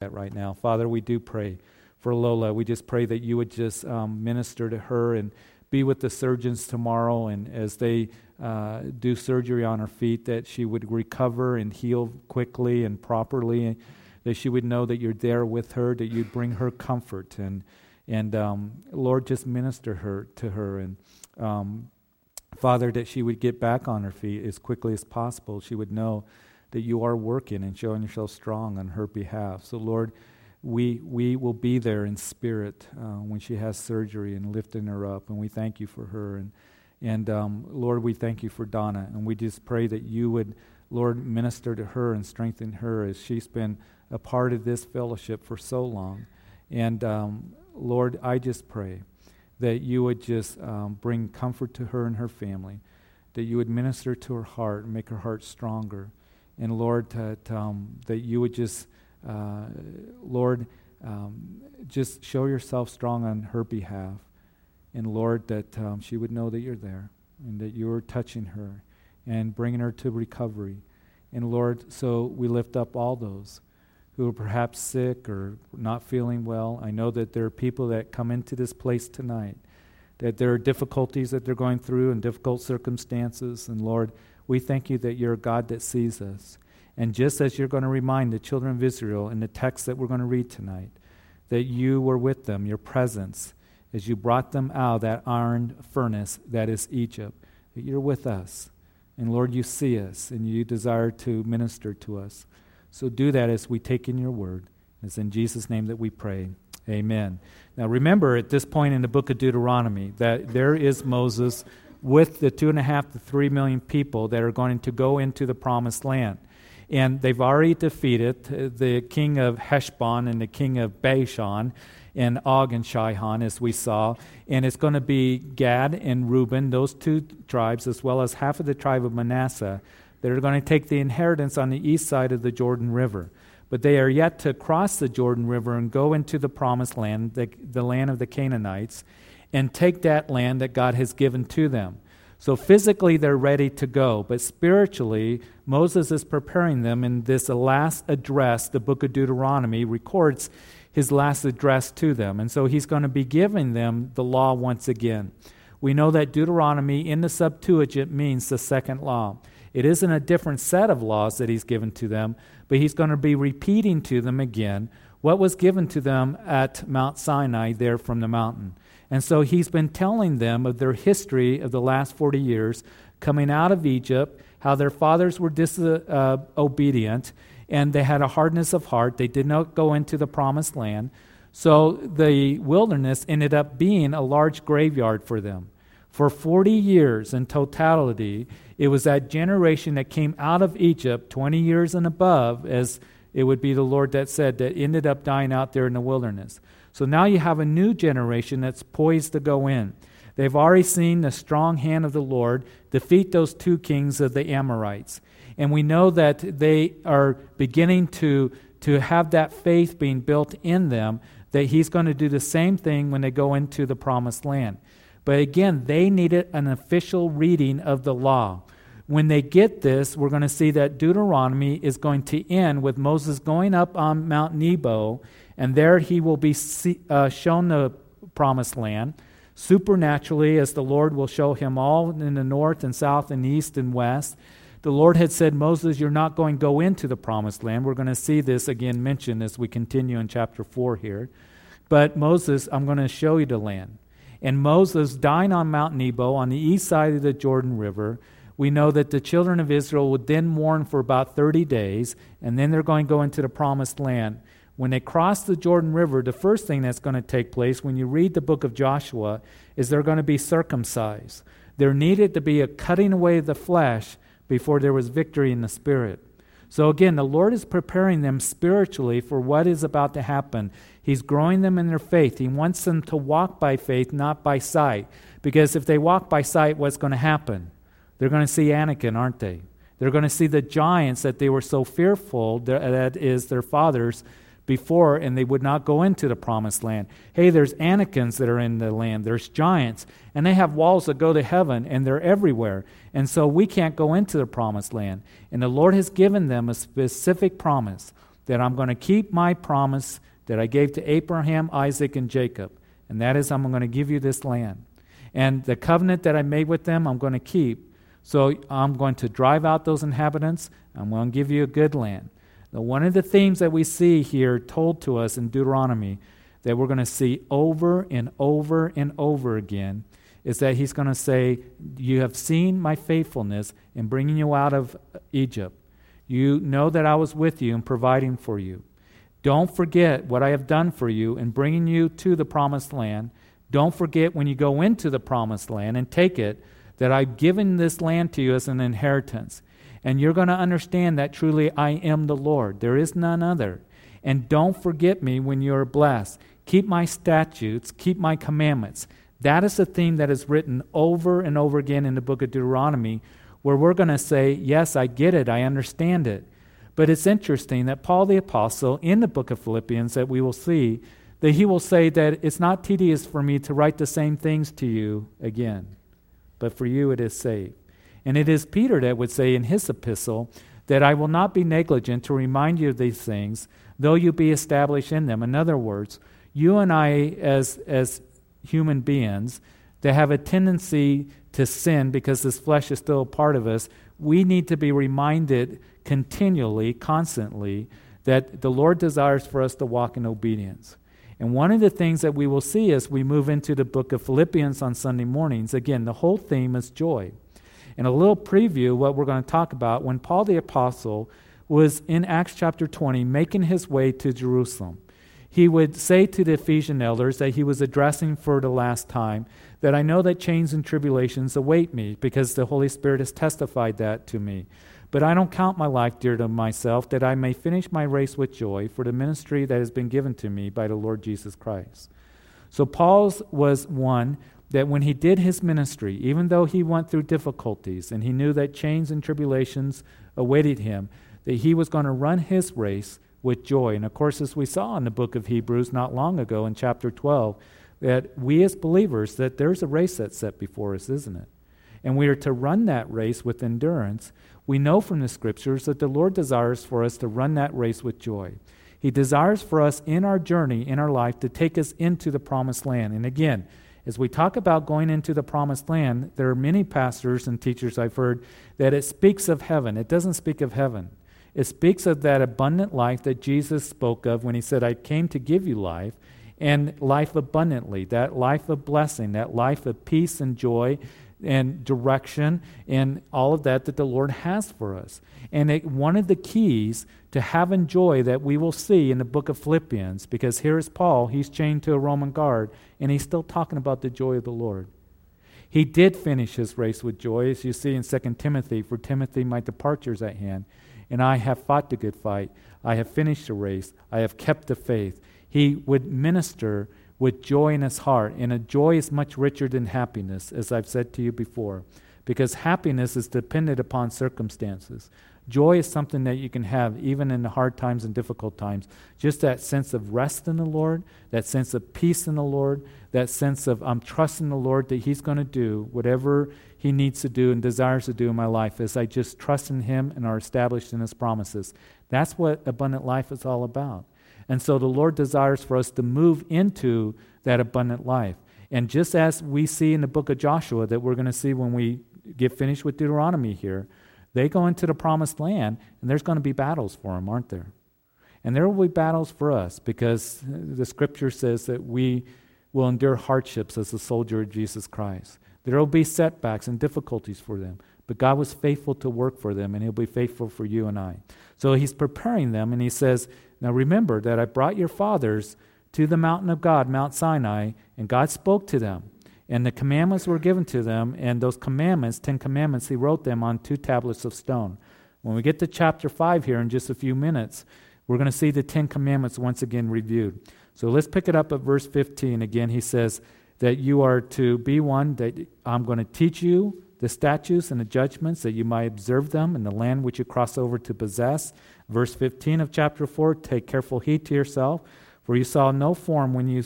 that right now. Father, we do pray for Lola. We just pray that you would just um, minister to her and be with the surgeons tomorrow and as they uh, do surgery on her feet, that she would recover and heal quickly and properly, that she would know that you're there with her, that you'd bring her comfort. And, and um, Lord, just minister her to her. And um, Father, that she would get back on her feet as quickly as possible. She would know that you are working and showing yourself strong on her behalf. So, Lord, we, we will be there in spirit uh, when she has surgery and lifting her up. And we thank you for her. And, and um, Lord, we thank you for Donna. And we just pray that you would, Lord, minister to her and strengthen her as she's been a part of this fellowship for so long. And um, Lord, I just pray that you would just um, bring comfort to her and her family, that you would minister to her heart and make her heart stronger and Lord, that, um, that you would just, uh, Lord, um, just show yourself strong on her behalf. And Lord, that um, she would know that you're there and that you are touching her and bringing her to recovery. And Lord, so we lift up all those who are perhaps sick or not feeling well. I know that there are people that come into this place tonight, that there are difficulties that they're going through and difficult circumstances. And Lord, we thank you that you're a God that sees us. And just as you're going to remind the children of Israel in the text that we're going to read tonight, that you were with them, your presence, as you brought them out of that iron furnace that is Egypt, that you're with us. And Lord, you see us and you desire to minister to us. So do that as we take in your word. It's in Jesus' name that we pray. Amen. Now remember at this point in the book of Deuteronomy that there is Moses with the two and a half to three million people that are going to go into the promised land. And they've already defeated uh, the king of Heshbon and the king of Bashan and Og and Sihon, as we saw. And it's going to be Gad and Reuben, those two tribes, as well as half of the tribe of Manasseh, that are going to take the inheritance on the east side of the Jordan River. But they are yet to cross the Jordan River and go into the promised land, the, the land of the Canaanites and take that land that God has given to them. So physically, they're ready to go, but spiritually, Moses is preparing them in this last address. The book of Deuteronomy records his last address to them. And so he's going to be giving them the law once again. We know that Deuteronomy in the Septuagint means the second law. It isn't a different set of laws that he's given to them, but he's going to be repeating to them again what was given to them at Mount Sinai there from the mountain. And so he's been telling them of their history of the last 40 years, coming out of Egypt, how their fathers were disobedient, and they had a hardness of heart. They did not go into the promised land. So the wilderness ended up being a large graveyard for them. For 40 years in totality, it was that generation that came out of Egypt, 20 years and above, as it would be the Lord that said, that ended up dying out there in the wilderness. So now you have a new generation that's poised to go in. They've already seen the strong hand of the Lord defeat those two kings of the Amorites. And we know that they are beginning to, to have that faith being built in them, that He's going to do the same thing when they go into the promised land. But again, they needed an official reading of the law. When they get this, we're going to see that Deuteronomy is going to end with Moses going up on Mount Nebo and there he will be see, uh, shown the promised land supernaturally, as the Lord will show him all in the north and south and east and west. The Lord had said, Moses, you're not going to go into the promised land. We're going to see this again mentioned as we continue in chapter 4 here. But Moses, I'm going to show you the land. And Moses dying on Mount Nebo on the east side of the Jordan River. We know that the children of Israel would then mourn for about 30 days, and then they're going to go into the promised land when they cross the Jordan River, the first thing that's going to take place when you read the book of Joshua is they're going to be circumcised. There needed to be a cutting away of the flesh before there was victory in the spirit. So again, the Lord is preparing them spiritually for what is about to happen. He's growing them in their faith. He wants them to walk by faith, not by sight. Because if they walk by sight, what's going to happen? They're going to see Anakim, aren't they? They're going to see the giants that they were so fearful, that is, their fathers before and they would not go into the promised land. Hey, there's Anakims that are in the land, there's giants, and they have walls that go to heaven, and they're everywhere. And so we can't go into the promised land. And the Lord has given them a specific promise that I'm going to keep my promise that I gave to Abraham, Isaac, and Jacob. And that is, I'm going to give you this land. And the covenant that I made with them, I'm going to keep. So I'm going to drive out those inhabitants. I'm going to give you a good land. Now, one of the themes that we see here told to us in Deuteronomy that we're going to see over and over and over again is that he's going to say, You have seen my faithfulness in bringing you out of Egypt. You know that I was with you and providing for you. Don't forget what I have done for you in bringing you to the promised land. Don't forget when you go into the promised land and take it that I've given this land to you as an inheritance. And you're going to understand that truly I am the Lord. There is none other. And don't forget me when you're blessed. Keep my statutes, keep my commandments. That is a theme that is written over and over again in the book of Deuteronomy, where we're going to say, Yes, I get it, I understand it. But it's interesting that Paul the Apostle, in the book of Philippians, that we will see, that he will say that it's not tedious for me to write the same things to you again, but for you it is saved. And it is Peter that would say in his epistle that I will not be negligent to remind you of these things, though you be established in them. In other words, you and I, as, as human beings that have a tendency to sin because this flesh is still a part of us, we need to be reminded continually, constantly, that the Lord desires for us to walk in obedience. And one of the things that we will see as we move into the book of Philippians on Sunday mornings, again, the whole theme is joy. And a little preview what we're going to talk about when Paul the Apostle was in Acts chapter 20 making his way to Jerusalem he would say to the Ephesian elders that he was addressing for the last time that I know that chains and tribulations await me because the Holy Spirit has testified that to me. But I don't count my life dear to myself that I may finish my race with joy for the ministry that has been given to me by the Lord Jesus Christ. So Paul's was one that when he did his ministry, even though he went through difficulties and he knew that chains and tribulations awaited him, that he was going to run his race with joy. And of course, as we saw in the book of Hebrews not long ago in chapter 12, that we as believers, that there's a race that's set before us, isn't it? And we are to run that race with endurance. We know from the scriptures that the Lord desires for us to run that race with joy. He desires for us in our journey, in our life, to take us into the promised land. And again, as we talk about going into the promised land, there are many pastors and teachers I've heard that it speaks of heaven. It doesn't speak of heaven. It speaks of that abundant life that Jesus spoke of when he said, I came to give you life, and life abundantly, that life of blessing, that life of peace and joy and direction and all of that that the Lord has for us. And it, one of the keys to have having joy that we will see in the book of Philippians, because here is Paul, he's chained to a Roman guard, and he's still talking about the joy of the Lord. He did finish his race with joy, as you see in 2 Timothy, for Timothy, my departure is at hand and I have fought the good fight. I have finished the race. I have kept the faith. He would minister with joy in his heart, and a joy is much richer than happiness, as I've said to you before, because happiness is dependent upon circumstances. Joy is something that you can have even in the hard times and difficult times. Just that sense of rest in the Lord, that sense of peace in the Lord, that sense of I'm trusting the Lord that He's going to do whatever He needs to do and desires to do in my life as I just trust in Him and are established in His promises. That's what abundant life is all about. And so the Lord desires for us to move into that abundant life. And just as we see in the book of Joshua, that we're going to see when we get finished with Deuteronomy here, they go into the promised land, and there's going to be battles for them, aren't there? And there will be battles for us because the scripture says that we will endure hardships as a soldier of Jesus Christ. There will be setbacks and difficulties for them, but God was faithful to work for them, and He'll be faithful for you and I. So He's preparing them, and He says, Now remember that I brought your fathers to the mountain of God, Mount Sinai, and God spoke to them. And the commandments were given to them, and those commandments, Ten Commandments, he wrote them on two tablets of stone. When we get to chapter 5 here in just a few minutes, we're going to see the Ten Commandments once again reviewed. So let's pick it up at verse 15. Again, he says that you are to be one, that I'm going to teach you the statutes and the judgments, that you might observe them in the land which you cross over to possess. Verse 15 of chapter 4 take careful heed to yourself, for you saw no form when you,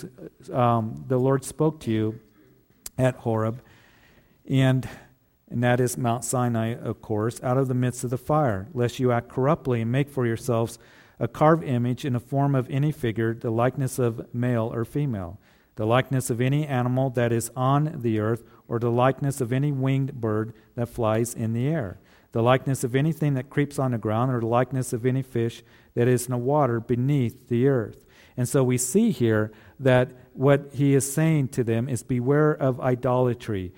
um, the Lord spoke to you at Horeb, and, and that is Mount Sinai, of course, out of the midst of the fire, lest you act corruptly and make for yourselves a carved image in the form of any figure, the likeness of male or female, the likeness of any animal that is on the earth, or the likeness of any winged bird that flies in the air, the likeness of anything that creeps on the ground, or the likeness of any fish that is in the water beneath the earth. And so we see here that what he is saying to them is beware of idolatry.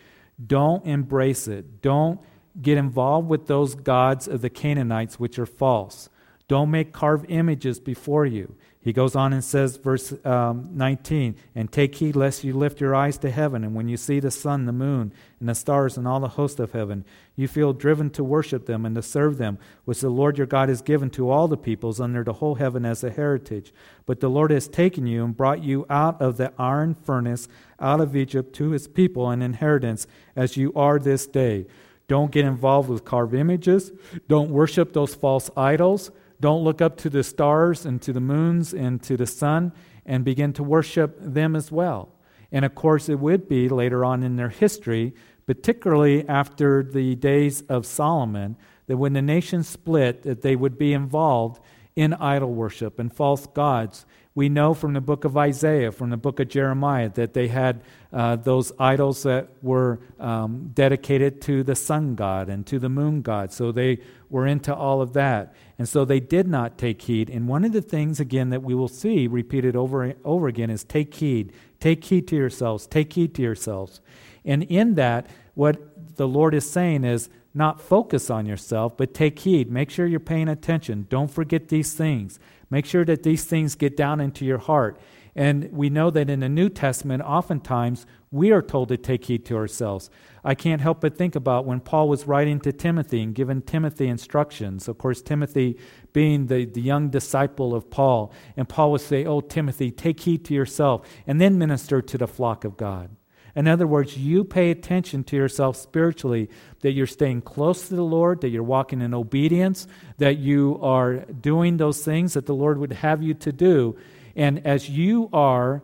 Don't embrace it. Don't get involved with those gods of the Canaanites, which are false. Don't make carved images before you. He goes on and says, verse um, 19, and take heed lest you lift your eyes to heaven, and when you see the sun, the moon, and the stars, and all the host of heaven, you feel driven to worship them and to serve them, which the Lord your God has given to all the peoples under the whole heaven as a heritage. But the Lord has taken you and brought you out of the iron furnace, out of Egypt, to his people and inheritance, as you are this day. Don't get involved with carved images. Don't worship those false idols. Don't look up to the stars and to the moons and to the sun and begin to worship them as well. And of course, it would be later on in their history, particularly after the days of Solomon, that when the nation split, that they would be involved in idol worship and false gods we know from the book of Isaiah, from the book of Jeremiah, that they had uh, those idols that were um, dedicated to the sun god and to the moon god. So they were into all of that. And so they did not take heed. And one of the things, again, that we will see repeated over and over again is take heed. Take heed to yourselves. Take heed to yourselves. And in that, what the Lord is saying is not focus on yourself, but take heed. Make sure you're paying attention. Don't forget these things. Make sure that these things get down into your heart. And we know that in the New Testament, oftentimes we are told to take heed to ourselves. I can't help but think about when Paul was writing to Timothy and giving Timothy instructions. Of course, Timothy being the, the young disciple of Paul. And Paul would say, Oh, Timothy, take heed to yourself, and then minister to the flock of God. In other words, you pay attention to yourself spiritually, that you're staying close to the Lord, that you're walking in obedience, that you are doing those things that the Lord would have you to do. And as you are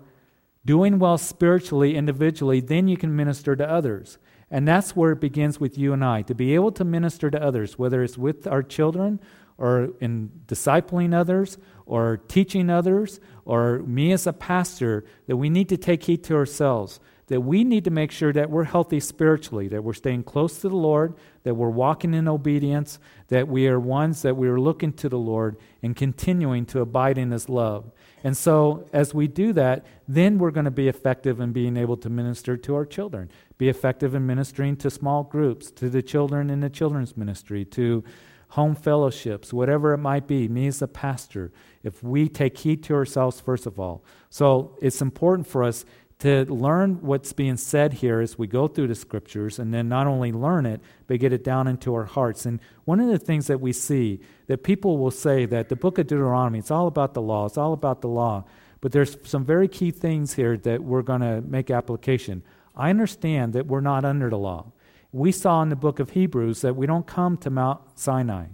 doing well spiritually, individually, then you can minister to others. And that's where it begins with you and I to be able to minister to others, whether it's with our children or in discipling others or teaching others or me as a pastor, that we need to take heed to ourselves that we need to make sure that we're healthy spiritually, that we're staying close to the Lord, that we're walking in obedience, that we are ones that we are looking to the Lord and continuing to abide in His love. And so, as we do that, then we're going to be effective in being able to minister to our children, be effective in ministering to small groups, to the children in the children's ministry, to home fellowships, whatever it might be, me as a pastor, if we take heed to ourselves, first of all. So, it's important for us to learn what's being said here as we go through the scriptures and then not only learn it but get it down into our hearts. And one of the things that we see that people will say that the book of deuteronomy it's all about the law it's all about the law. But there's some very key things here that we're going to make application. I understand that we're not under the law. We saw in the book of hebrews that we don't come to mount sinai.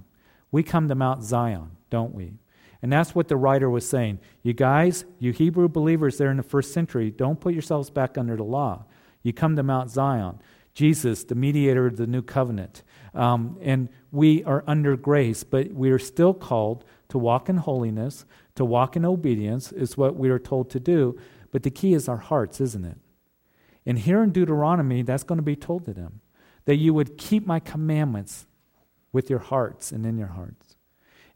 We come to mount zion don't we and that's what the writer was saying. You guys, you Hebrew believers there in the first century, don't put yourselves back under the law. You come to Mount Zion. Jesus, the mediator of the new covenant. Um, and we are under grace, but we are still called to walk in holiness, to walk in obedience, is what we are told to do. But the key is our hearts, isn't it? And here in Deuteronomy, that's going to be told to them that you would keep my commandments with your hearts and in your hearts.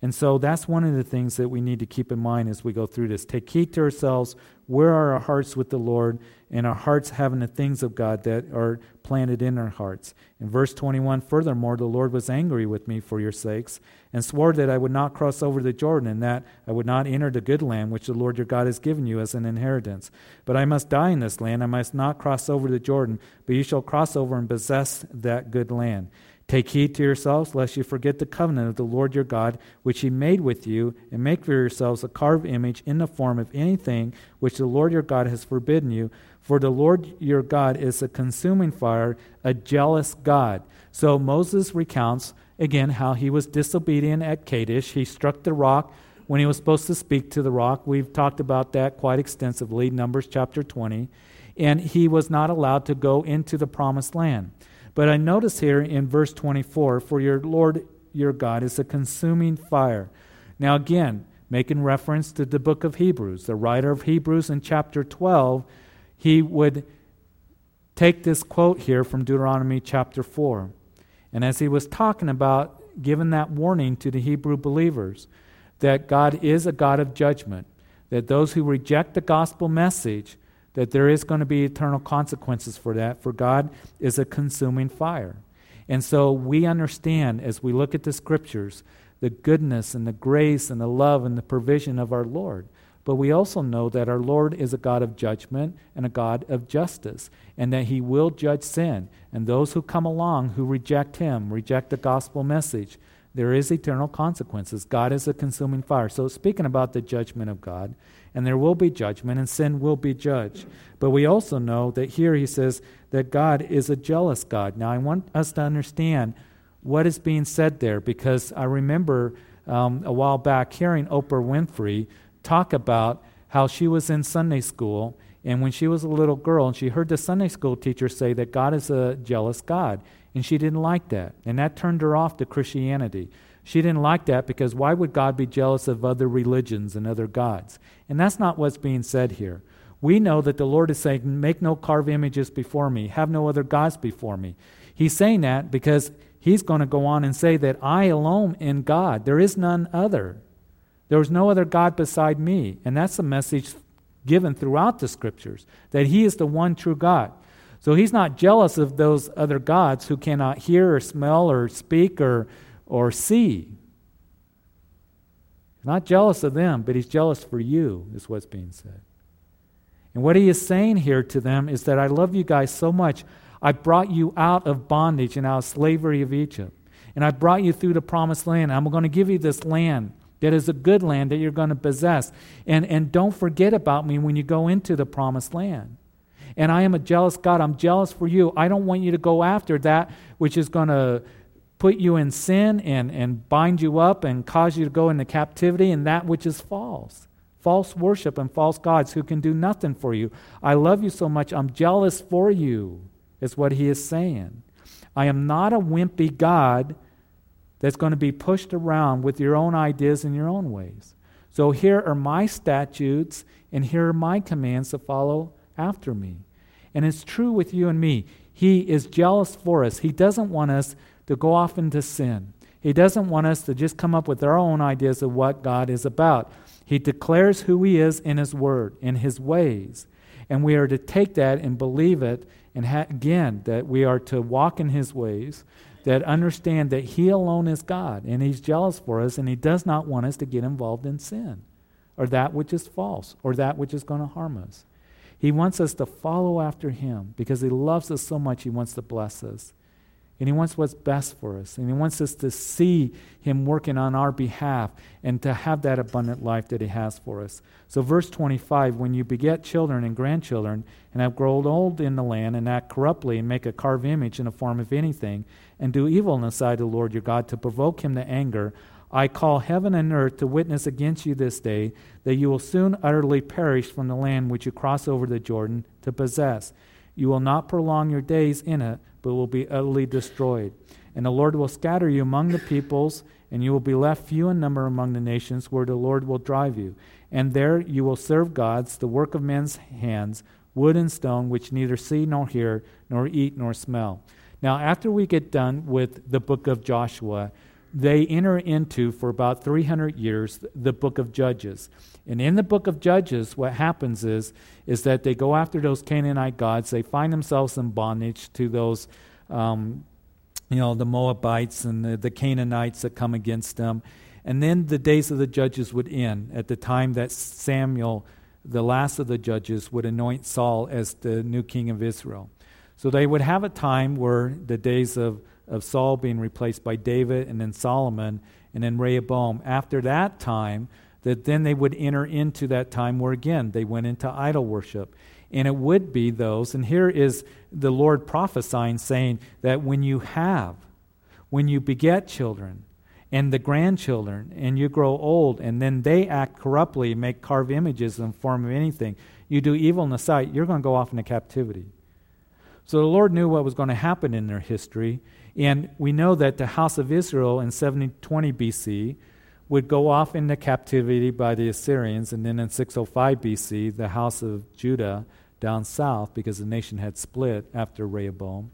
And so that's one of the things that we need to keep in mind as we go through this. Take heed to ourselves. Where are our hearts with the Lord? And our hearts having the things of God that are planted in our hearts. In verse 21, furthermore, the Lord was angry with me for your sakes and swore that I would not cross over the Jordan and that I would not enter the good land which the Lord your God has given you as an inheritance. But I must die in this land. I must not cross over the Jordan, but you shall cross over and possess that good land. Take heed to yourselves, lest you forget the covenant of the Lord your God, which he made with you, and make for yourselves a carved image in the form of anything which the Lord your God has forbidden you. For the Lord your God is a consuming fire, a jealous God. So Moses recounts again how he was disobedient at Kadesh. He struck the rock when he was supposed to speak to the rock. We've talked about that quite extensively, Numbers chapter 20. And he was not allowed to go into the promised land. But I notice here in verse 24, for your Lord your God is a consuming fire. Now, again, making reference to the book of Hebrews. The writer of Hebrews in chapter 12, he would take this quote here from Deuteronomy chapter 4. And as he was talking about giving that warning to the Hebrew believers that God is a God of judgment, that those who reject the gospel message, that there is going to be eternal consequences for that, for God is a consuming fire. And so we understand as we look at the scriptures the goodness and the grace and the love and the provision of our Lord. But we also know that our Lord is a God of judgment and a God of justice, and that He will judge sin. And those who come along who reject Him, reject the gospel message, there is eternal consequences. God is a consuming fire. So, speaking about the judgment of God, and there will be judgment, and sin will be judged. But we also know that here He says that God is a jealous God. Now, I want us to understand what is being said there because I remember um, a while back hearing Oprah Winfrey talk about how she was in Sunday school and when she was a little girl and she heard the Sunday school teacher say that God is a jealous God and she didn't like that and that turned her off to Christianity. She didn't like that because why would God be jealous of other religions and other gods? And that's not what's being said here. We know that the Lord is saying, Make no carved images before me, have no other gods before me. He's saying that because he's going to go on and say that I alone in God, there is none other. There is no other God beside me. And that's the message given throughout the scriptures that he is the one true God. So he's not jealous of those other gods who cannot hear or smell or speak or, or see. He's not jealous of them, but he's jealous for you, is what's being said. And what he is saying here to them is that I love you guys so much. I brought you out of bondage and out of slavery of Egypt. And I brought you through the promised land. I'm going to give you this land that is a good land that you're going to possess. And, and don't forget about me when you go into the promised land. And I am a jealous God. I'm jealous for you. I don't want you to go after that which is going to put you in sin and, and bind you up and cause you to go into captivity and that which is false. False worship and false gods who can do nothing for you. I love you so much. I'm jealous for you is what he is saying. I am not a wimpy God that's going to be pushed around with your own ideas and your own ways. So here are my statutes, and here are my commands to follow after me. And it's true with you and me. He is jealous for us. He doesn't want us to go off into sin. He doesn't want us to just come up with our own ideas of what God is about. He declares who He is in His Word, in His ways. And we are to take that and believe it and ha- again, that we are to walk in his ways, that understand that he alone is God, and he's jealous for us, and he does not want us to get involved in sin or that which is false or that which is going to harm us. He wants us to follow after him because he loves us so much, he wants to bless us. And He wants what's best for us. And He wants us to see Him working on our behalf and to have that abundant life that He has for us. So, verse 25 when you beget children and grandchildren and have grown old in the land and act corruptly and make a carved image in the form of anything and do evil in the sight of the Lord your God to provoke Him to anger, I call heaven and earth to witness against you this day that you will soon utterly perish from the land which you cross over the Jordan to possess. You will not prolong your days in it but will be utterly destroyed. And the Lord will scatter you among the peoples, and you will be left few in number among the nations where the Lord will drive you. And there you will serve gods, the work of men's hands, wood and stone, which neither see nor hear, nor eat nor smell. Now, after we get done with the book of Joshua, they enter into, for about 300 years, the book of Judges. And in the book of Judges, what happens is, is that they go after those Canaanite gods. They find themselves in bondage to those, um, you know, the Moabites and the, the Canaanites that come against them. And then the days of the judges would end at the time that Samuel, the last of the judges, would anoint Saul as the new king of Israel. So they would have a time where the days of of Saul being replaced by David and then Solomon and then Rehoboam. After that time, that then they would enter into that time where again they went into idol worship. And it would be those, and here is the Lord prophesying, saying that when you have, when you beget children, and the grandchildren, and you grow old, and then they act corruptly, make carved images in the form of anything, you do evil in the sight, you're going to go off into captivity. So the Lord knew what was going to happen in their history, and we know that the house of Israel in 720 BC, would go off into captivity by the Assyrians, and then in 605 BC, the house of Judah down south, because the nation had split after Rehoboam,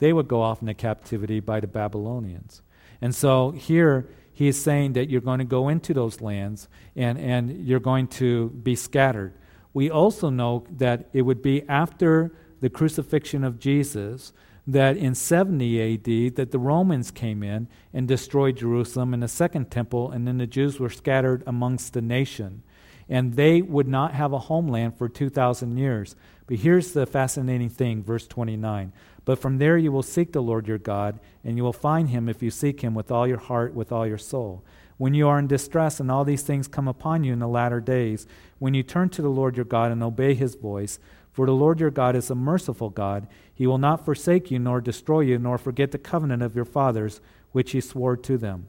they would go off into captivity by the Babylonians. And so here he is saying that you're going to go into those lands and, and you're going to be scattered. We also know that it would be after the crucifixion of Jesus that in 70 AD that the Romans came in and destroyed Jerusalem and the second temple and then the Jews were scattered amongst the nation and they would not have a homeland for 2000 years. But here's the fascinating thing verse 29. But from there you will seek the Lord your God and you will find him if you seek him with all your heart with all your soul. When you are in distress and all these things come upon you in the latter days, when you turn to the Lord your God and obey his voice, for the Lord your God is a merciful God. He will not forsake you, nor destroy you, nor forget the covenant of your fathers, which he swore to them.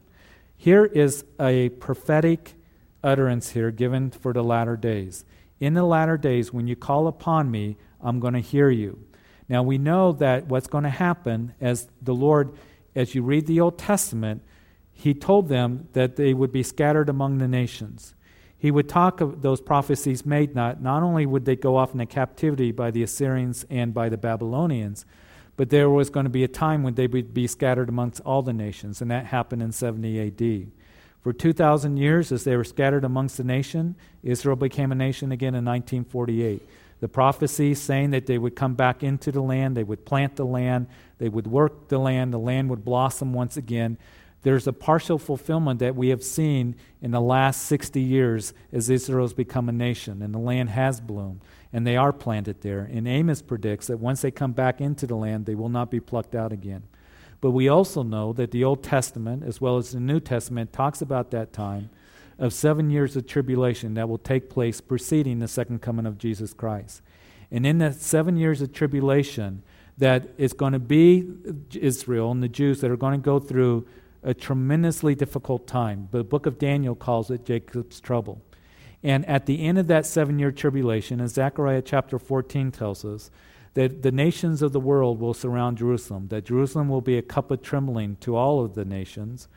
Here is a prophetic utterance here given for the latter days. In the latter days, when you call upon me, I'm going to hear you. Now, we know that what's going to happen as the Lord, as you read the Old Testament, he told them that they would be scattered among the nations he would talk of those prophecies made not not only would they go off into captivity by the Assyrians and by the Babylonians, but there was going to be a time when they would be scattered amongst all the nations, and that happened in 70 AD. For 2,000 years, as they were scattered amongst the nation, Israel became a nation again in 1948. The prophecy saying that they would come back into the land, they would plant the land, they would work the land, the land would blossom once again there's a partial fulfillment that we have seen in the last 60 years as Israel has become a nation and the land has bloomed and they are planted there. And Amos predicts that once they come back into the land, they will not be plucked out again. But we also know that the Old Testament, as well as the New Testament, talks about that time of seven years of tribulation that will take place preceding the second coming of Jesus Christ. And in that seven years of tribulation, that it's going to be Israel and the Jews that are going to go through a tremendously difficult time. The book of Daniel calls it Jacob's trouble. And at the end of that seven year tribulation, as Zechariah chapter 14 tells us, that the nations of the world will surround Jerusalem, that Jerusalem will be a cup of trembling to all of the nations,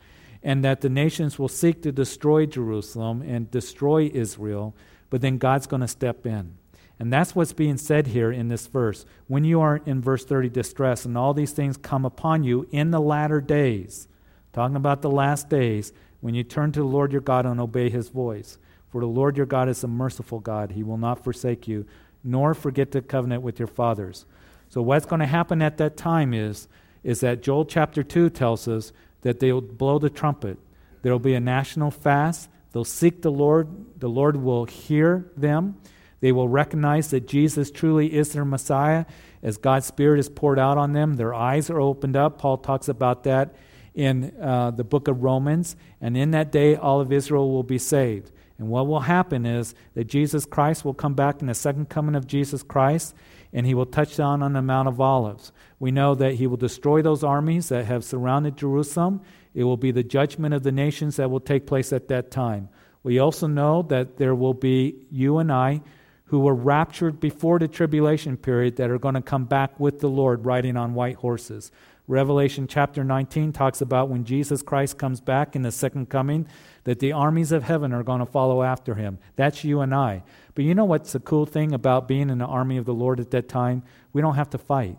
and that the nations will seek to destroy Jerusalem and destroy Israel, but then God's going to step in. And that's what's being said here in this verse. When you are in verse 30, distress, and all these things come upon you in the latter days, Talking about the last days when you turn to the Lord your God and obey his voice. For the Lord your God is a merciful God. He will not forsake you, nor forget the covenant with your fathers. So, what's going to happen at that time is, is that Joel chapter 2 tells us that they'll blow the trumpet. There will be a national fast. They'll seek the Lord. The Lord will hear them. They will recognize that Jesus truly is their Messiah. As God's Spirit is poured out on them, their eyes are opened up. Paul talks about that in uh, the book of Romans, and in that day all of Israel will be saved. And what will happen is that Jesus Christ will come back in the second coming of Jesus Christ, and he will touch down on the Mount of Olives. We know that he will destroy those armies that have surrounded Jerusalem. It will be the judgment of the nations that will take place at that time. We also know that there will be you and I who were raptured before the tribulation period that are going to come back with the Lord riding on white horses. Revelation chapter 19 talks about when Jesus Christ comes back in the second coming, that the armies of heaven are going to follow after him. That's you and I. But you know what's the cool thing about being in the army of the Lord at that time? We don't have to fight.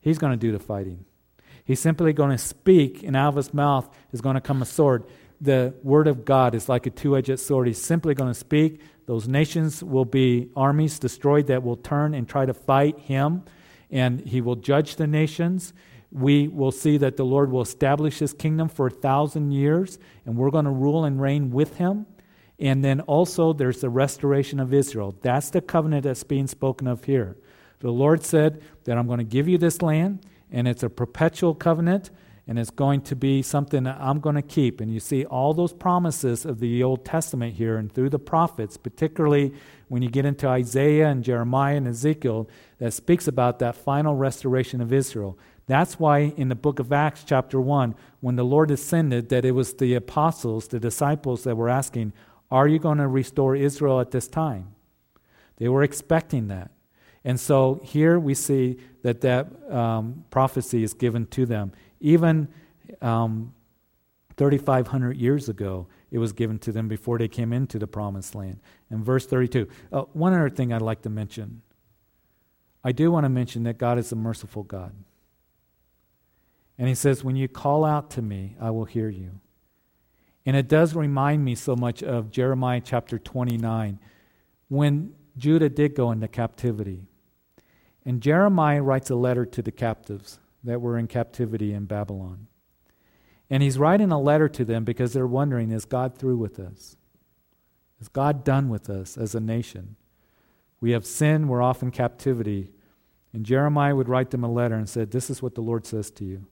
He's going to do the fighting. He's simply going to speak, and out of his mouth is going to come a sword. The word of God is like a two edged sword. He's simply going to speak. Those nations will be armies destroyed that will turn and try to fight him and he will judge the nations. We will see that the Lord will establish his kingdom for a thousand years, and we're going to rule and reign with him. And then also there's the restoration of Israel. That's the covenant that's being spoken of here. The Lord said that I'm going to give you this land, and it's a perpetual covenant and it's going to be something that I'm going to keep. And you see all those promises of the Old Testament here and through the prophets, particularly when you get into Isaiah and Jeremiah and Ezekiel, that speaks about that final restoration of Israel. That's why in the book of Acts, chapter 1, when the Lord ascended, that it was the apostles, the disciples, that were asking, Are you going to restore Israel at this time? They were expecting that. And so here we see that that um, prophecy is given to them even um, 3,500 years ago, it was given to them before they came into the promised land. And verse 32. Uh, one other thing I'd like to mention. I do want to mention that God is a merciful God. And he says, When you call out to me, I will hear you. And it does remind me so much of Jeremiah chapter 29, when Judah did go into captivity. And Jeremiah writes a letter to the captives that were in captivity in Babylon. And he's writing a letter to them because they're wondering is God through with us? Is God done with us as a nation? We have sinned, we're off in captivity. And Jeremiah would write them a letter and said, This is what the Lord says to you.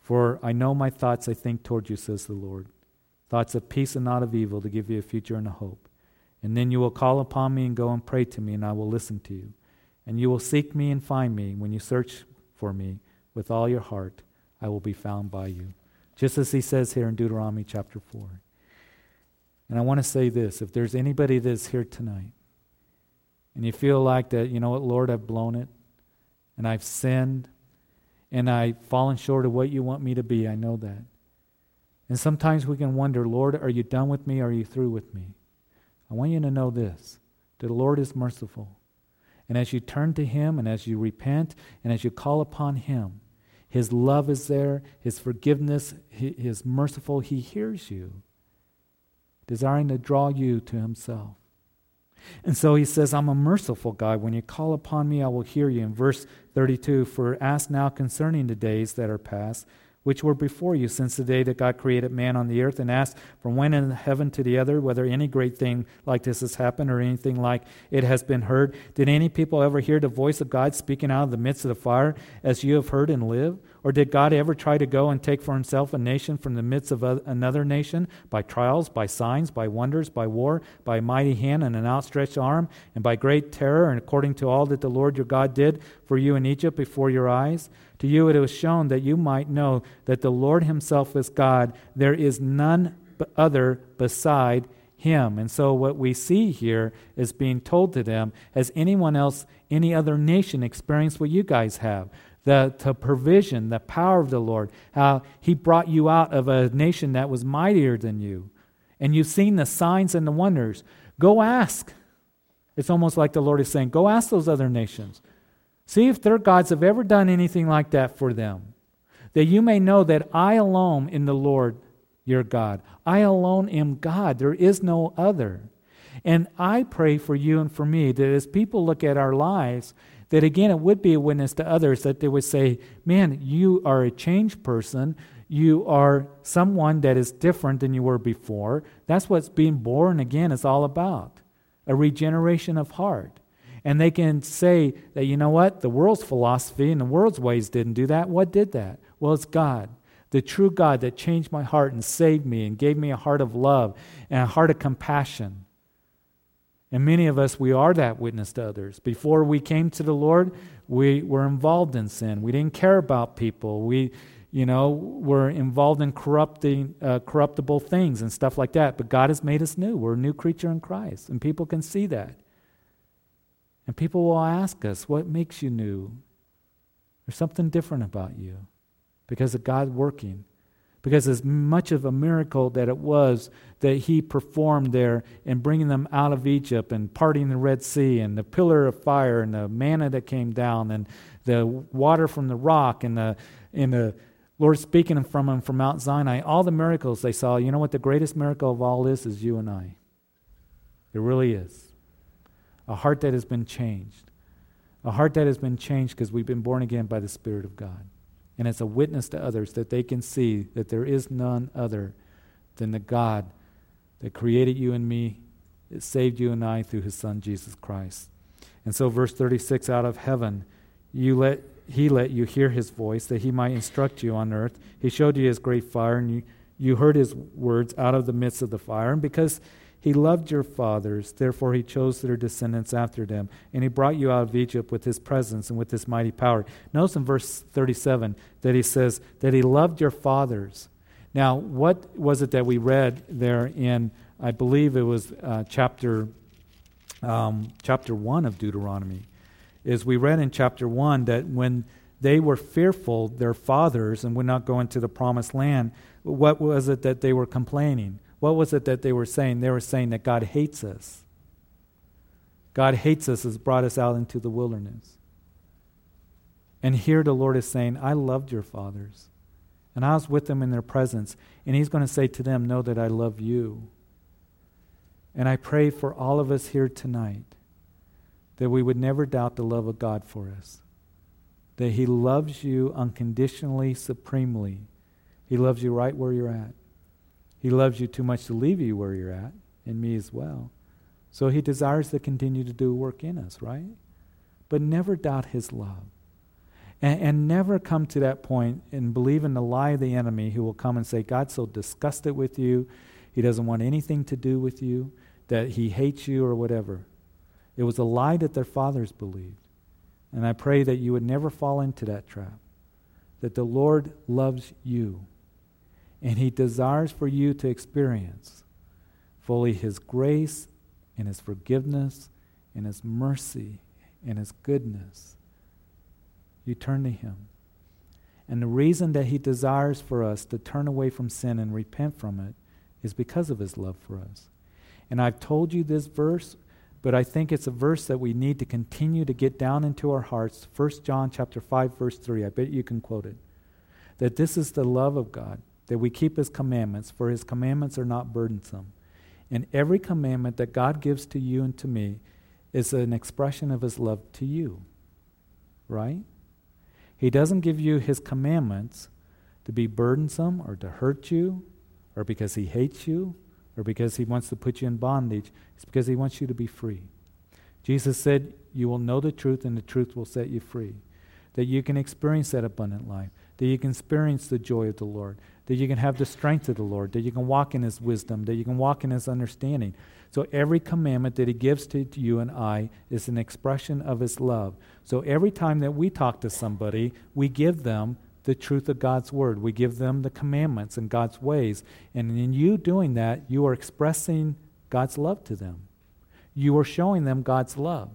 For I know my thoughts I think toward you, says the Lord. Thoughts of peace and not of evil to give you a future and a hope. And then you will call upon me and go and pray to me, and I will listen to you. And you will seek me and find me when you search for me with all your heart. I will be found by you. Just as he says here in Deuteronomy chapter 4. And I want to say this if there's anybody that's here tonight and you feel like that, you know what, Lord, I've blown it and I've sinned and I've fallen short of what you want me to be, I know that. And sometimes we can wonder, Lord, are you done with me? Are you through with me? I want you to know this that the Lord is merciful. And as you turn to Him and as you repent and as you call upon Him, His love is there, His forgiveness, He is merciful. He hears you, desiring to draw you to Himself. And so he says, I'm a merciful God. When you call upon me, I will hear you. In verse 32, for ask now concerning the days that are past, which were before you since the day that God created man on the earth, and asked from one end of heaven to the other whether any great thing like this has happened or anything like it has been heard. Did any people ever hear the voice of God speaking out of the midst of the fire as you have heard and live? Or did God ever try to go and take for himself a nation from the midst of another nation by trials, by signs, by wonders, by war, by a mighty hand and an outstretched arm, and by great terror, and according to all that the Lord your God did for you in Egypt before your eyes? To you it was shown that you might know that the Lord himself is God. There is none other beside him. And so what we see here is being told to them Has anyone else, any other nation experienced what you guys have? the, the provision, the power of the Lord, how He brought you out of a nation that was mightier than you. And you've seen the signs and the wonders. Go ask. It's almost like the Lord is saying, Go ask those other nations. See if their gods have ever done anything like that for them. That you may know that I alone in the Lord your God. I alone am God. There is no other. And I pray for you and for me that as people look at our lives, that again, it would be a witness to others that they would say, Man, you are a changed person. You are someone that is different than you were before. That's what being born again is all about a regeneration of heart. And they can say that, you know what, the world's philosophy and the world's ways didn't do that. What did that? Well, it's God, the true God that changed my heart and saved me and gave me a heart of love and a heart of compassion. And many of us, we are that witness to others. Before we came to the Lord, we were involved in sin. We didn't care about people. We, you know, were involved in corrupting, uh, corruptible things and stuff like that. But God has made us new. We're a new creature in Christ. And people can see that. And people will ask us, what makes you new? There's something different about you because of God working because as much of a miracle that it was that he performed there in bringing them out of Egypt and parting the Red Sea and the pillar of fire and the manna that came down and the water from the rock and the, and the Lord speaking from from Mount Sinai, all the miracles they saw, you know what the greatest miracle of all is? Is you and I. It really is. A heart that has been changed. A heart that has been changed because we've been born again by the Spirit of God and it's a witness to others that they can see that there is none other than the God that created you and me, that saved you and I through his Son, Jesus Christ. And so, verse 36 out of heaven, you let, he let you hear his voice that he might instruct you on earth. He showed you his great fire, and you, you heard his words out of the midst of the fire. And because he loved your fathers, therefore he chose their descendants after them, and he brought you out of Egypt with his presence and with his mighty power. Notice in verse 37 that he says that he loved your fathers. Now, what was it that we read there in, I believe it was uh, chapter, um, chapter 1 of Deuteronomy? Is we read in chapter 1 that when they were fearful, their fathers, and would not go into the promised land, what was it that they were complaining? What was it that they were saying? They were saying that God hates us. God hates us, has brought us out into the wilderness. And here the Lord is saying, I loved your fathers. And I was with them in their presence. And He's going to say to them, Know that I love you. And I pray for all of us here tonight that we would never doubt the love of God for us. That He loves you unconditionally, supremely. He loves you right where you're at. He loves you too much to leave you where you're at, and me as well. So He desires to continue to do work in us, right? But never doubt His love. And, and, never come to that point and believe in the lie of the enemy who will come and say, God's so disgusted with you, He doesn't want anything to do with you, that He hates you or whatever. It was a lie that their fathers believed. And I pray that you would never fall into that trap. That the Lord loves you. And He desires for you to experience fully His grace and His forgiveness and His mercy and His goodness you turn to Him. And the reason that He desires for us to turn away from sin and repent from it is because of His love for us. And I've told you this verse, but I think it's a verse that we need to continue to get down into our hearts. 1 John chapter 5 verse 3. I bet you can quote it. That this is the love of God, that we keep his commandments, for his commandments are not burdensome. And every commandment that God gives to you and to me is an expression of his love to you. Right? He doesn't give you his commandments to be burdensome or to hurt you or because he hates you or because he wants to put you in bondage. It's because he wants you to be free. Jesus said, You will know the truth, and the truth will set you free. That you can experience that abundant life, that you can experience the joy of the Lord, that you can have the strength of the Lord, that you can walk in his wisdom, that you can walk in his understanding. So every commandment that he gives to, you and I is an expression of his love. So every time that we talk to somebody, we give them the truth of God's word. We give them the commandments and God's ways. And in you doing that, you are expressing God's love to them. You are showing them God's love.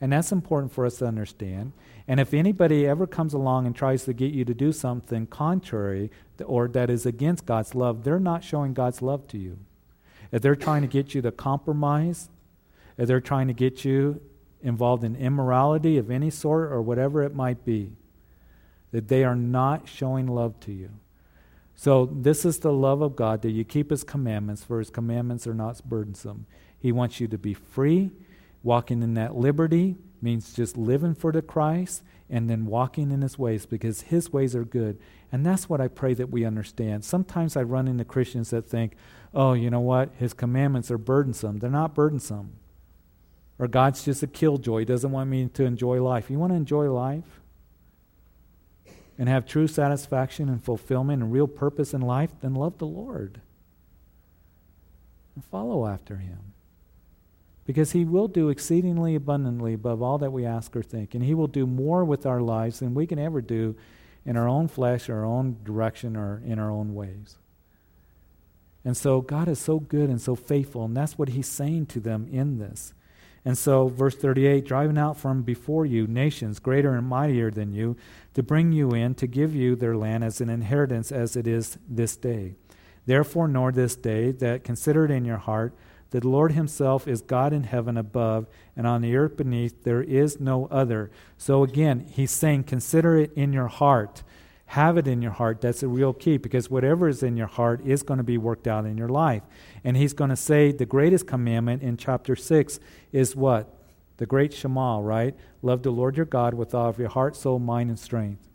And that's important for us to understand. And if anybody ever comes along and tries to get you to do something contrary or that is against God's love, they're not showing God's love to you if they're trying to get you to compromise, if they're trying to get you involved in immorality of any sort or whatever it might be, that they are not showing love to you. So, this is the love of God that you keep His commandments, for His commandments are not burdensome. He wants you to be free. Walking in that liberty means just living for the Christ and then walking in His ways because His ways are good. And that's what I pray that we understand. Sometimes I run into Christians that think, oh, you know what? His commandments are burdensome. They're not burdensome. Or God's just a killjoy. He doesn't want me to enjoy life. You want to enjoy life and have true satisfaction and fulfillment and real purpose in life? Then love the Lord and follow after Him. Because He will do exceedingly abundantly above all that we ask or think. And He will do more with our lives than we can ever do in our own flesh, our own direction, or in our own ways. And so God is so good and so faithful, and that's what he's saying to them in this. And so, verse 38 driving out from before you nations greater and mightier than you, to bring you in, to give you their land as an inheritance as it is this day. Therefore, know this day that consider it in your heart the Lord Himself is God in heaven above, and on the earth beneath there is no other. So again, He's saying, consider it in your heart. Have it in your heart. That's a real key because whatever is in your heart is going to be worked out in your life. And he's going to say the greatest commandment in chapter 6 is what? The great Shema, right? Love the Lord your God with all of your heart, soul, mind, and strength.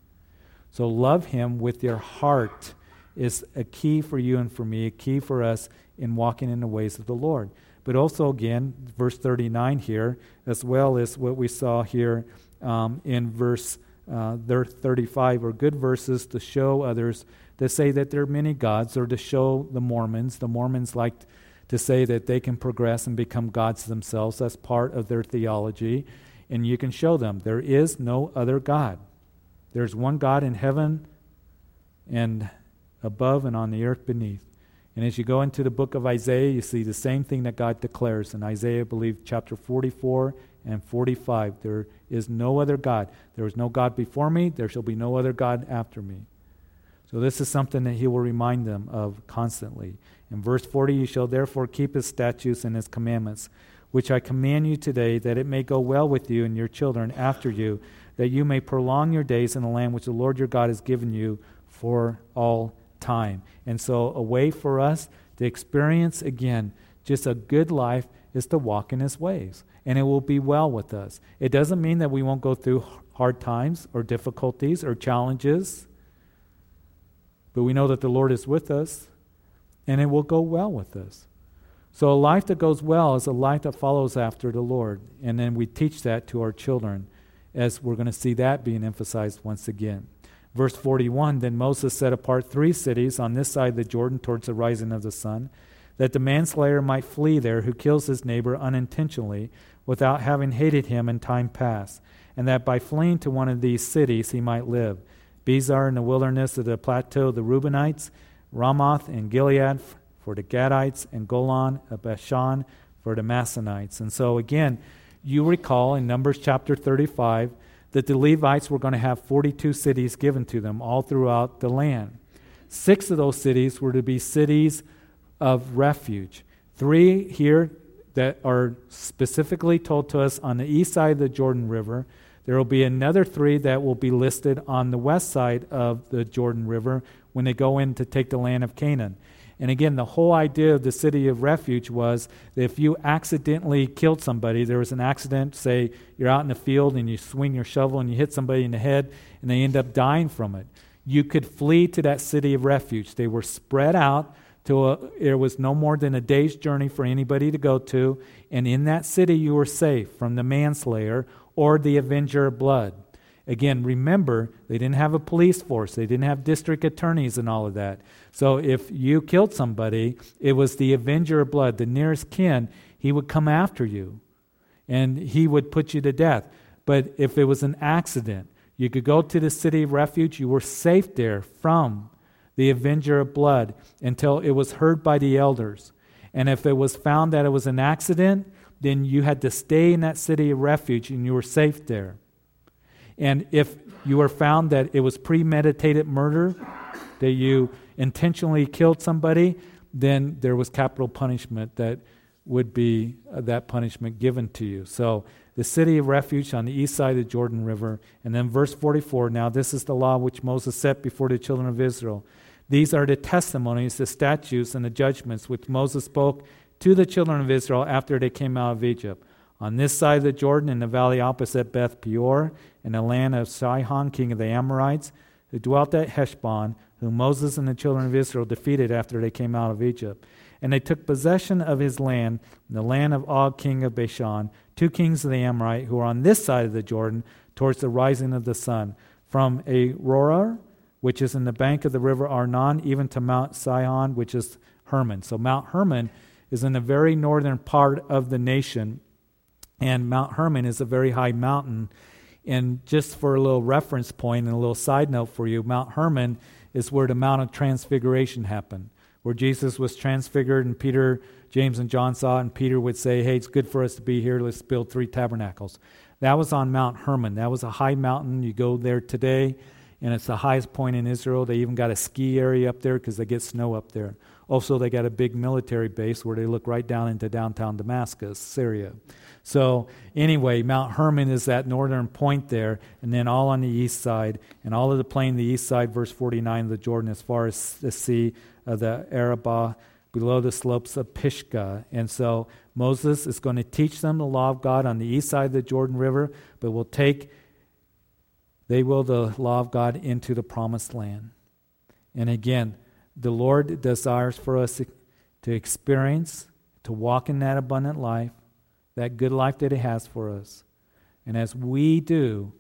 So love him with your heart is a key for you and for me, a key for us in walking in the ways of the Lord. But also, again, verse 39 here, as well as what we saw here um, in verse uh, 35 are good verses to show others that say that there are many gods, or to show the Mormons. The Mormons like to say that they can progress and become gods themselves. That's part of their theology. And you can show them there is no other God. There's one God in heaven and above and on the earth beneath. And as you go into the book of Isaiah, you see the same thing that God declares in Isaiah, I believe, chapter 44 and 45. There is no other God. There is no God before me. There shall be no other God after me. So this is something that he will remind them of constantly. In verse 40, you shall therefore keep his statutes and his commandments, which I command you today, that it may go well with you and your children after you, that you may prolong your days in the land which the Lord your God has given you for all time. And so, a way for us to experience again just a good life is to walk in his ways, and it will be well with us. It doesn't mean that we won't go through hard times or difficulties or challenges, but we know that the Lord is with us, and it will go well with us. So, a life that goes well is a life that follows after the Lord. And then we teach that to our children, as we're going to see that being emphasized once again. Verse 41 Then Moses set apart three cities on this side of the Jordan towards the rising of the sun, that the manslayer might flee there who kills his neighbor unintentionally without having hated him in time past, and that by fleeing to one of these cities he might live. Bezer in the wilderness of the plateau the Reubenites, Ramoth in Gilead for the Gadites, and Golan of Bashan for the Manassites. And so again, you recall in Numbers chapter 35 that the Levites were going to have 42 cities given to them all throughout the land. Six of those cities were to be cities of refuge. Three here that are specifically told to us on the east side of the Jordan River. There will be another three that will be listed on the west side of the Jordan River when they go in to take the land of Canaan. And again, the whole idea of the city of refuge was that if you accidentally killed somebody, there was an accident, say you're out in the field and you swing your shovel and you hit somebody in the head and they end up dying from it, you could flee to that city of refuge. They were spread out till a, there was no more than a day's journey for anybody to go to, and in that city you were safe from the manslayer or the avenger of blood. Again, remember, they didn't have a police force, they didn't have district attorneys and all of that. So if you killed somebody, it was the avenger of blood, the nearest kin, he would come after you and he would put you to death. But if it was an accident, you could go to the city of refuge, you were safe there from the avenger of blood until it was heard by the elders. And if it was found that it was an accident, then you had to stay in that city of refuge and you were safe there. And if you are found that it was premeditated murder, that you intentionally killed somebody, then there was capital punishment that would be uh, that punishment given to you. So, the city of refuge on the east side of the Jordan River. And then, verse 44 now, this is the law which Moses set before the children of Israel. These are the testimonies, the statutes, and the judgments which Moses spoke to the children of Israel after they came out of Egypt. On this side of the Jordan, in the valley opposite Beth Peor, in the land of Sihon, king of the Amorites, who dwelt at Heshbon, whom Moses and the children of Israel defeated after they came out of Egypt. And they took possession of his land, the land of Og, king of Bashan, two kings of the Amorite, who were on this side of the Jordan, towards the rising of the sun, from Aroer, which is in the bank of the river Arnon, even to Mount Sion, which is Hermon. So Mount Hermon is in the very northern part of the nation, and Mount Hermon is a very high mountain. And just for a little reference point and a little side note for you, Mount Hermon is where the Mount of Transfiguration happened, where Jesus was transfigured and Peter, James, and John saw it, and Peter would say, Hey, it's good for us to be here. Let's build three tabernacles. That was on Mount Hermon. That was a high mountain. You go there today, and it's the highest point in Israel. They even got a ski area up there because they get snow up there. Also, they got a big military base where they look right down into downtown Damascus, Syria. So, anyway, Mount Hermon is that northern point there, and then all on the east side, and all of the plain, the east side, verse 49 of the Jordan, as far as the sea of the Arabah, below the slopes of Pisgah. And so, Moses is going to teach them the law of God on the east side of the Jordan River, but will take, they will, the law of God into the promised land. And again, the Lord desires for us to experience, to walk in that abundant life that good life that He has for us. And as we do,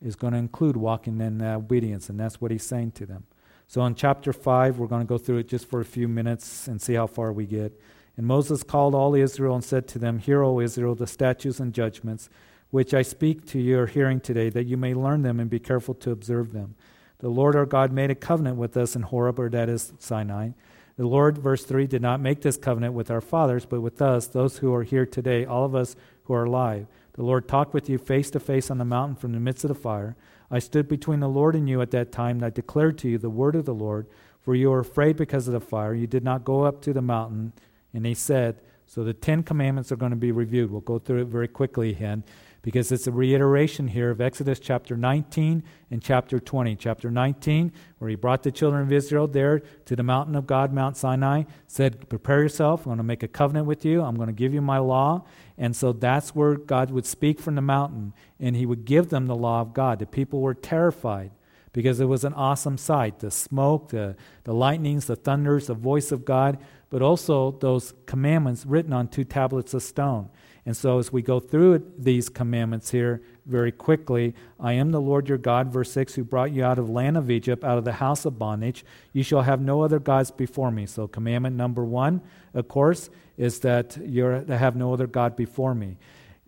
is going to include walking in that obedience, and that's what He's saying to them. So in chapter 5, we're going to go through it just for a few minutes and see how far we get. And Moses called all Israel and said to them, Hear, O Israel, the statutes and judgments which I speak to your hearing today, that you may learn them and be careful to observe them. The Lord our God made a covenant with us in Horeb, or that is Sinai The Lord, verse 3, did not make this covenant with our fathers, but with us, those who are here today, all of us who are alive. The Lord talked with you face to face on the mountain from the midst of the fire. I stood between the Lord and you at that time, and I declared to you the word of the Lord, for you were afraid because of the fire. You did not go up to the mountain. And he said, So the Ten Commandments are going to be reviewed. We'll go through it very quickly again because it's a reiteration here of Exodus chapter 19 and chapter 20. Chapter 19, where he brought the children of Israel there to the mountain of God, Mount Sinai, said, Prepare yourself. I'm going to make a covenant with you. I'm going to give you my law. And so that's where God would speak from the mountain, and he would give them the law of God. The people were terrified because it was an awesome sight the smoke, the, the lightnings, the thunders, the voice of God, but also those commandments written on two tablets of stone. And so, as we go through these commandments here very quickly, I am the Lord your God, verse 6, who brought you out of land of Egypt, out of the house of bondage. You shall have no other gods before me. So, commandment number one, of course, is that to have no other God before me.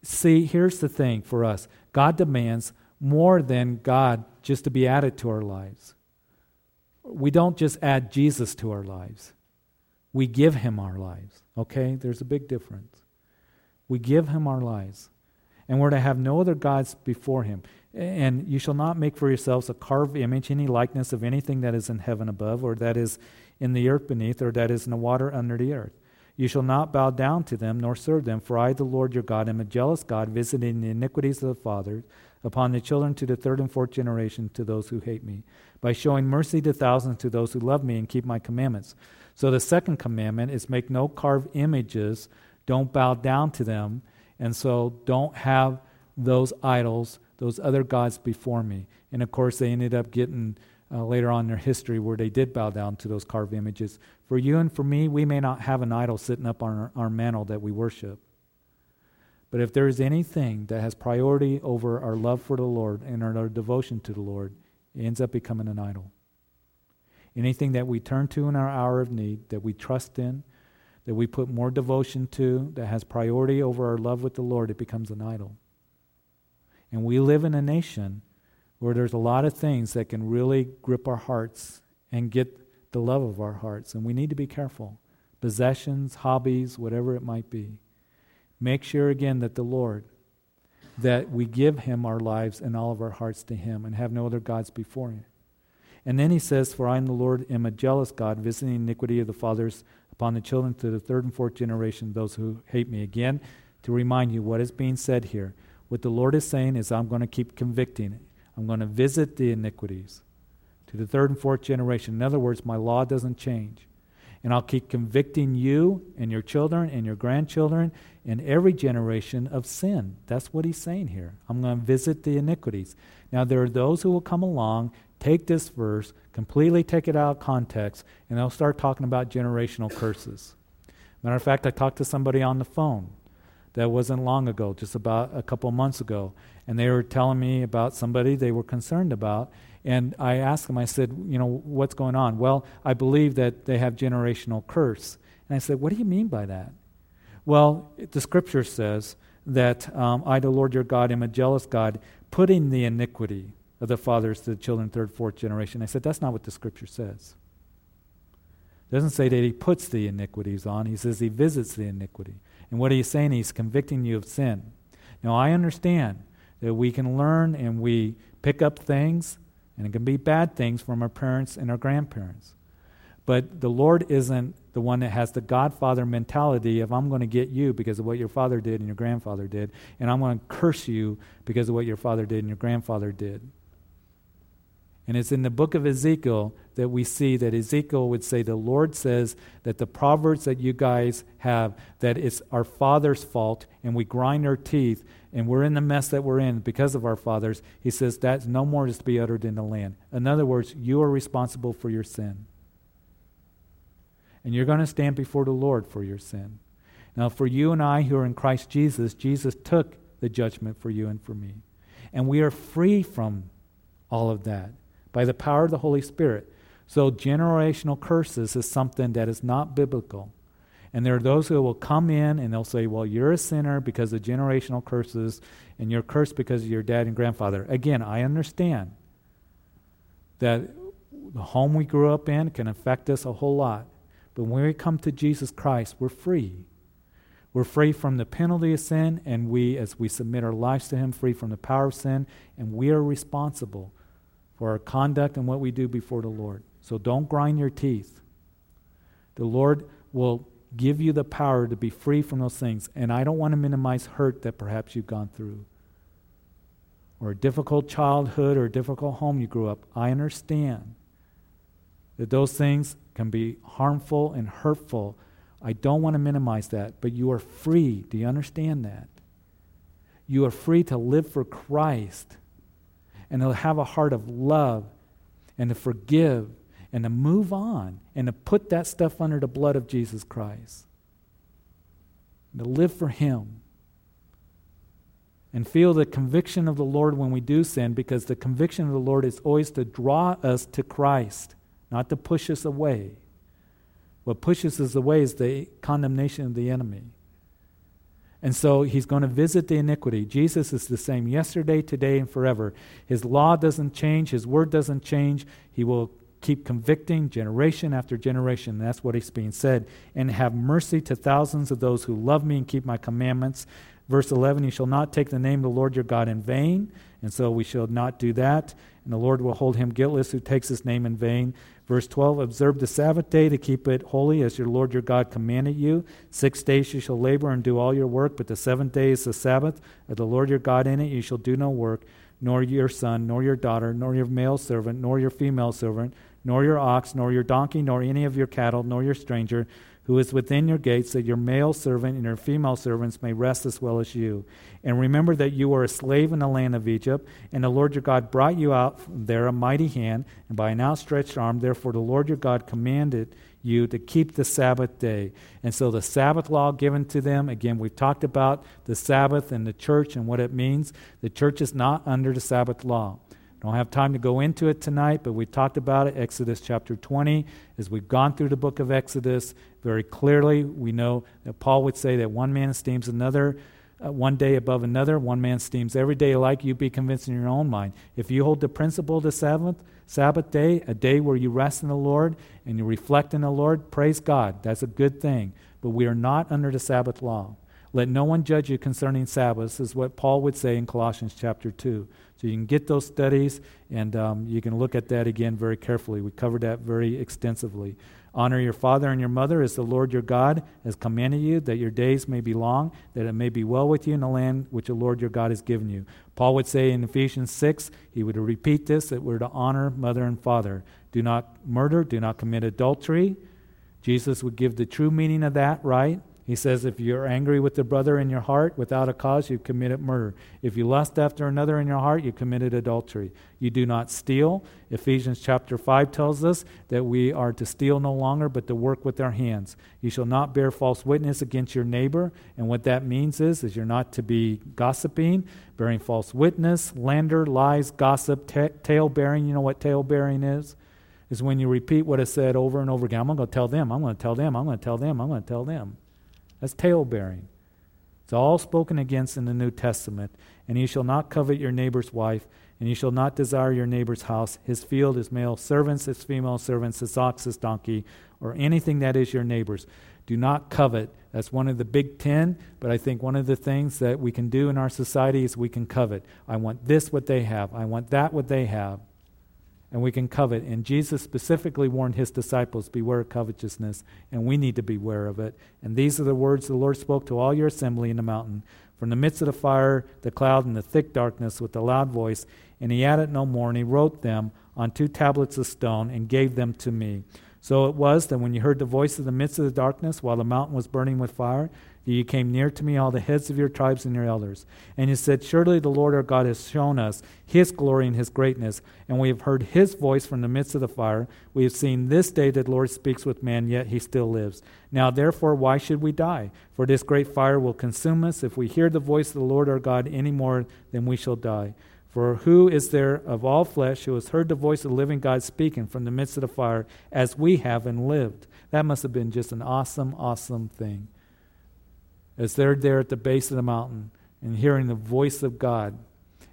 See, here's the thing for us God demands more than God just to be added to our lives. We don't just add Jesus to our lives, we give him our lives. Okay? There's a big difference. We give him our lives. And we're to have no other gods before him. And you shall not make for yourselves a carved image, any likeness of anything that is in heaven above, or that is in the earth beneath, or that is in the water under the earth. You shall not bow down to them, nor serve them, for I, the Lord your God, am a jealous God, visiting the iniquities of the fathers upon the children to the third and fourth generation to those who hate me, by showing mercy to thousands to those who love me and keep my commandments. So the second commandment is make no carved images don't bow down to them. And so don't have those idols, those other gods before me. And of course, they ended up getting uh, later on in their history where they did bow down to those carved images. For you and for me, we may not have an idol sitting up on our, our mantle that we worship. But if there is anything that has priority over our love for the Lord and our, devotion to the Lord, it ends up becoming an idol. Anything that we turn to in our hour of need, that we trust in, that we put more devotion to, that has priority over our love with the Lord, it becomes an idol. And we live in a nation where there's a lot of things that can really grip our hearts and get the love of our hearts. And we need to be careful. Possessions, hobbies, whatever it might be. Make sure again that the Lord, that we give Him our lives and all of our hearts to Him and have no other gods before Him. And then he says, For I am the Lord, am a jealous God, visiting iniquity of the fathers upon the children to the third and fourth generation, those who hate me. Again, to remind you what is being said here. What the Lord is saying is, I'm going to keep convicting. I'm going to visit the iniquities to the third and fourth generation. In other words, my law doesn't change. And I'll keep convicting you and your children and your grandchildren and every generation of sin. That's what he's saying here. I'm going to visit the iniquities. Now, there are those who will come along take this verse, completely take it out of context, and they'll start talking about generational curses. Matter of fact, I talked to somebody on the phone that wasn't long ago, just about a couple months ago, and they were telling me about somebody they were concerned about. And I asked them, I said, you know, what's going on? Well, I believe that they have generational curse. And I said, what do you mean by that? Well, the scripture says that um, I, the Lord your God, am a jealous God, putting the iniquity of the fathers to the children, third, fourth generation. I said, that's not what the scripture says. It doesn't say that he puts the iniquities on, he says he visits the iniquity. And what he's saying, he's convicting you of sin. Now, I understand that we can learn and we pick up things, and it can be bad things from our parents and our grandparents. But the Lord isn't the one that has the Godfather mentality of, I'm going to get you because of what your father did and your grandfather did, and I'm going to curse you because of what your father did and your grandfather did. And it's in the book of Ezekiel that we see that Ezekiel would say, The Lord says that the proverbs that you guys have, that it's our father's fault, and we grind our teeth, and we're in the mess that we're in because of our fathers. He says, That's no more is to be uttered in the land. In other words, you are responsible for your sin. And you're going to stand before the Lord for your sin. Now, for you and I who are in Christ Jesus, Jesus took the judgment for you and for me. And we are free from all of that by the power of the Holy Spirit. So, generational curses is something that is not biblical. And there are those who will come in and they'll say, Well, you're a sinner because of generational curses, and you're cursed because of your dad and grandfather. Again, I understand that the home we grew up in can affect us a whole lot. But when we come to Jesus Christ, we're free. We're free from the penalty of sin, and we, as we submit our lives to Him, free from the power of sin, and we are responsible for our conduct and what we do before the Lord. So don't grind your teeth. The Lord will give you the power to be free from those things. And I don't want to minimize hurt that perhaps you've gone through, or a difficult childhood or a difficult home you grew up. I understand that those things can be harmful and hurtful. I don't want to minimize that, but you are free. Do you understand that? You are free to live for Christ and to have a heart of love and to forgive and to move on and to put that stuff under the blood of Jesus Christ. And to live for Him. And feel the conviction of the Lord when we do sin, because the conviction of the Lord is always to draw us to Christ, not to push us away. What pushes us away is the condemnation of the enemy. And so he's going to visit the iniquity. Jesus is the same yesterday, today, and forever. His law doesn't change, his word doesn't change. He will keep convicting generation after generation. That's what is being said. And have mercy to thousands of those who love me and keep my commandments. Verse 11, you shall not take the name of the Lord your God in vain. And so we shall not do that. And the Lord will hold him guiltless who takes his name in vain. Verse 12, observe the Sabbath day to keep it holy as your Lord your God commanded you. Six days you shall labor and do all your work, but the seventh day is the Sabbath of the Lord your God in it. You shall do no work, nor your son, nor your daughter, nor your male servant, nor your female servant, nor your ox, nor your donkey, nor any of your cattle, nor your stranger who is within your gates, that your male servant and your female servants may rest as well as you. And remember that you were a slave in the land of Egypt, and the Lord your God brought you out there a mighty hand, and by an outstretched arm. Therefore, the Lord your God commanded you to keep the Sabbath day. And so, the Sabbath law given to them, again, we've talked about the Sabbath and the church and what it means. The church is not under the Sabbath law. Don't have time to go into it tonight, but we talked about it. Exodus chapter 20. As we've gone through the book of Exodus, very clearly, we know that Paul would say that one man esteems another uh, one day above another, one man esteems every day alike. You be convinced in your own mind. If you hold the principle of the Sabbath, Sabbath day, a day where you rest in the Lord and you reflect in the Lord, praise God. That's a good thing. But we are not under the Sabbath law. Let no one judge you concerning Sabbaths, is what Paul would say in Colossians chapter 2. So you can get those studies and um, you can look at that again very carefully. We covered that very extensively. Honor your father and your mother as the Lord your God has commanded you, that your days may be long, that it may be well with you in the land which the Lord your God has given you. Paul would say in Ephesians 6, he would repeat this, that we're to honor mother and father. Do not murder, do not commit adultery. Jesus would give the true meaning of that, right? He says, if you're angry with the brother in your heart without a cause, you've committed murder. If you lust after another in your heart, you committed adultery. You do not steal. Ephesians chapter 5 tells us that we are to steal no longer, but to work with our hands. You shall not bear false witness against your neighbor. And what that means is, is you're not to be gossiping, bearing false witness, slander, lies, gossip, t- tale bearing. You know what tale bearing is? Is when you repeat what is said over and over again. I'm going to tell them, I'm going to tell them, I'm going to tell them, I'm going to tell them. That's tale bearing. It's all spoken against in the New Testament. And you shall not covet your neighbor's wife, and you shall not desire your neighbor's house, his field, his male servants, his female servants, his ox, his donkey, or anything that is your neighbor's. Do not covet. That's one of the big ten, but I think one of the things that we can do in our society is we can covet. I want this what they have. I want that what they have and we can covet. And Jesus specifically warned his disciples, Beware of covetousness, and we need to beware of it. And these are the words the Lord spoke to all your assembly in the mountain. From the midst of the fire, the cloud, and the thick darkness, with a loud voice. And he added no more, and he wrote them on two tablets of stone and gave them to me. So it was that when you heard the voice of the midst of the darkness, while the mountain was burning with fire, you came near to me, all the heads of your tribes and your elders. And you said, Surely the Lord our God has shown us his glory and his greatness, and we have heard his voice from the midst of the fire. We have seen this day that the Lord speaks with man, yet he still lives. Now therefore, why should we die? For this great fire will consume us. If we hear the voice of the Lord our God any more, then we shall die. For who is there of all flesh who has heard the voice of the living God speaking from the midst of the fire, as we have and lived? That must have been just an awesome, awesome thing as they're there at the base of the mountain and hearing the voice of God.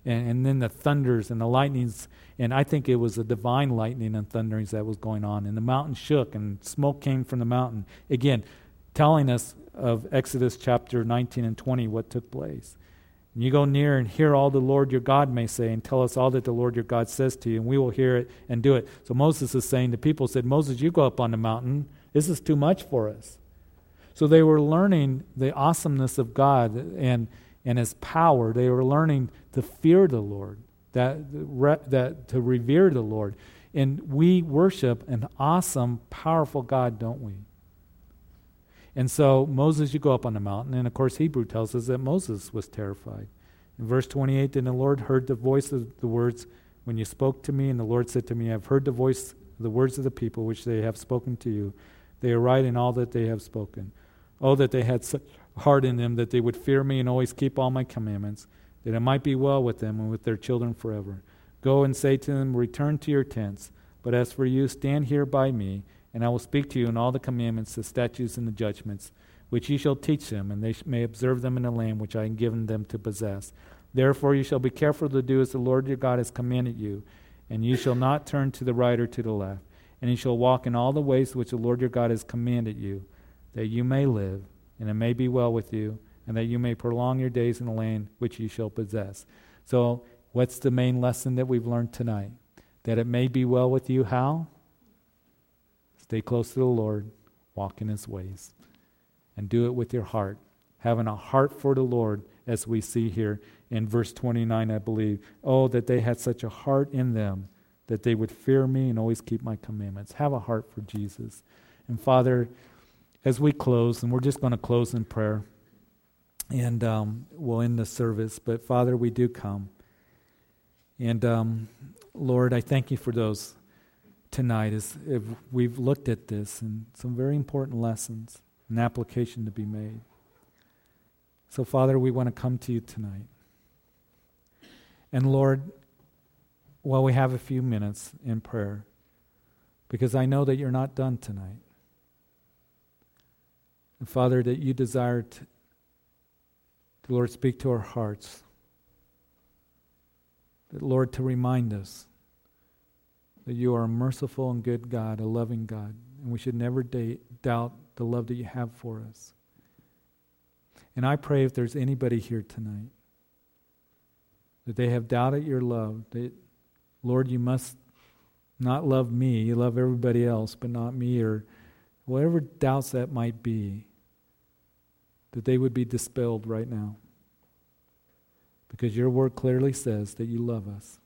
and, and then the thunders and the lightnings. And I think it was the divine lightning and thunderings that was going on. And the mountain shook, and smoke came from the mountain. Again, telling us of Exodus chapter 19 and 20 what took place. And you go near and hear all the Lord your God may say, and tell us all that the Lord your God says to you, and we will hear it and do it. So Moses is saying, the people said, Moses, you go up on the mountain. This is too much for us. So they were learning the awesomeness of God and, and his power. They were learning to fear the Lord, that, that to revere the Lord. And we worship an awesome, powerful God, don't we? And so Moses, you go up on the mountain, and of course Hebrew tells us that Moses was terrified. In verse 28, then the Lord heard the voice of the words when you spoke to me, and the Lord said to me, I've heard the voice, the words of the people which they have spoken to you. They are right in all that they have spoken. Oh, that they had such heart in them that they would fear me and always keep all my commandments, that it might be well with them and with their children forever. Go and say to them, Return to your tents. But as for you, stand here by me and I will speak to you in all the commandments, the statutes, and the judgments, which ye shall teach them, and they may observe them in the land which I have given them to possess. Therefore you shall be careful to do as the Lord your God has commanded you, and ye shall not turn to the right or to the left. And ye shall walk in all the ways which the Lord your God has commanded you, that you may live, and it may be well with you, and that you may prolong your days in the land which you shall possess. So, what's the main lesson that we've learned tonight? That it may be well with you. How? Stay close to the Lord, walk in his ways, and do it with your heart. Having a heart for the Lord, as we see here in verse 29, I believe. Oh, that they had such a heart in them that they would fear me and always keep my commandments. Have a heart for Jesus. And Father, as we close, and we're just going to close in prayer, and um, we'll end the service, but Father, we do come. And um, Lord, I thank you for those tonight is if we've looked at this and some very important lessons, an application to be made. So, Father, we want to come to you tonight. And Lord, while we have a few minutes in prayer, because I know that you're not done tonight. And Father, that you desire to, to Lord, speak to our hearts. That, Lord, to remind us that you are a merciful and good God, a loving God, and we should never date, doubt the love that you have for us. And I pray if there's anybody here tonight that they have doubted your love, that, Lord, you must not love me, you love everybody else, but not me, or whatever doubts that might be, that they would be dispelled right now. Because your word clearly says that you love us.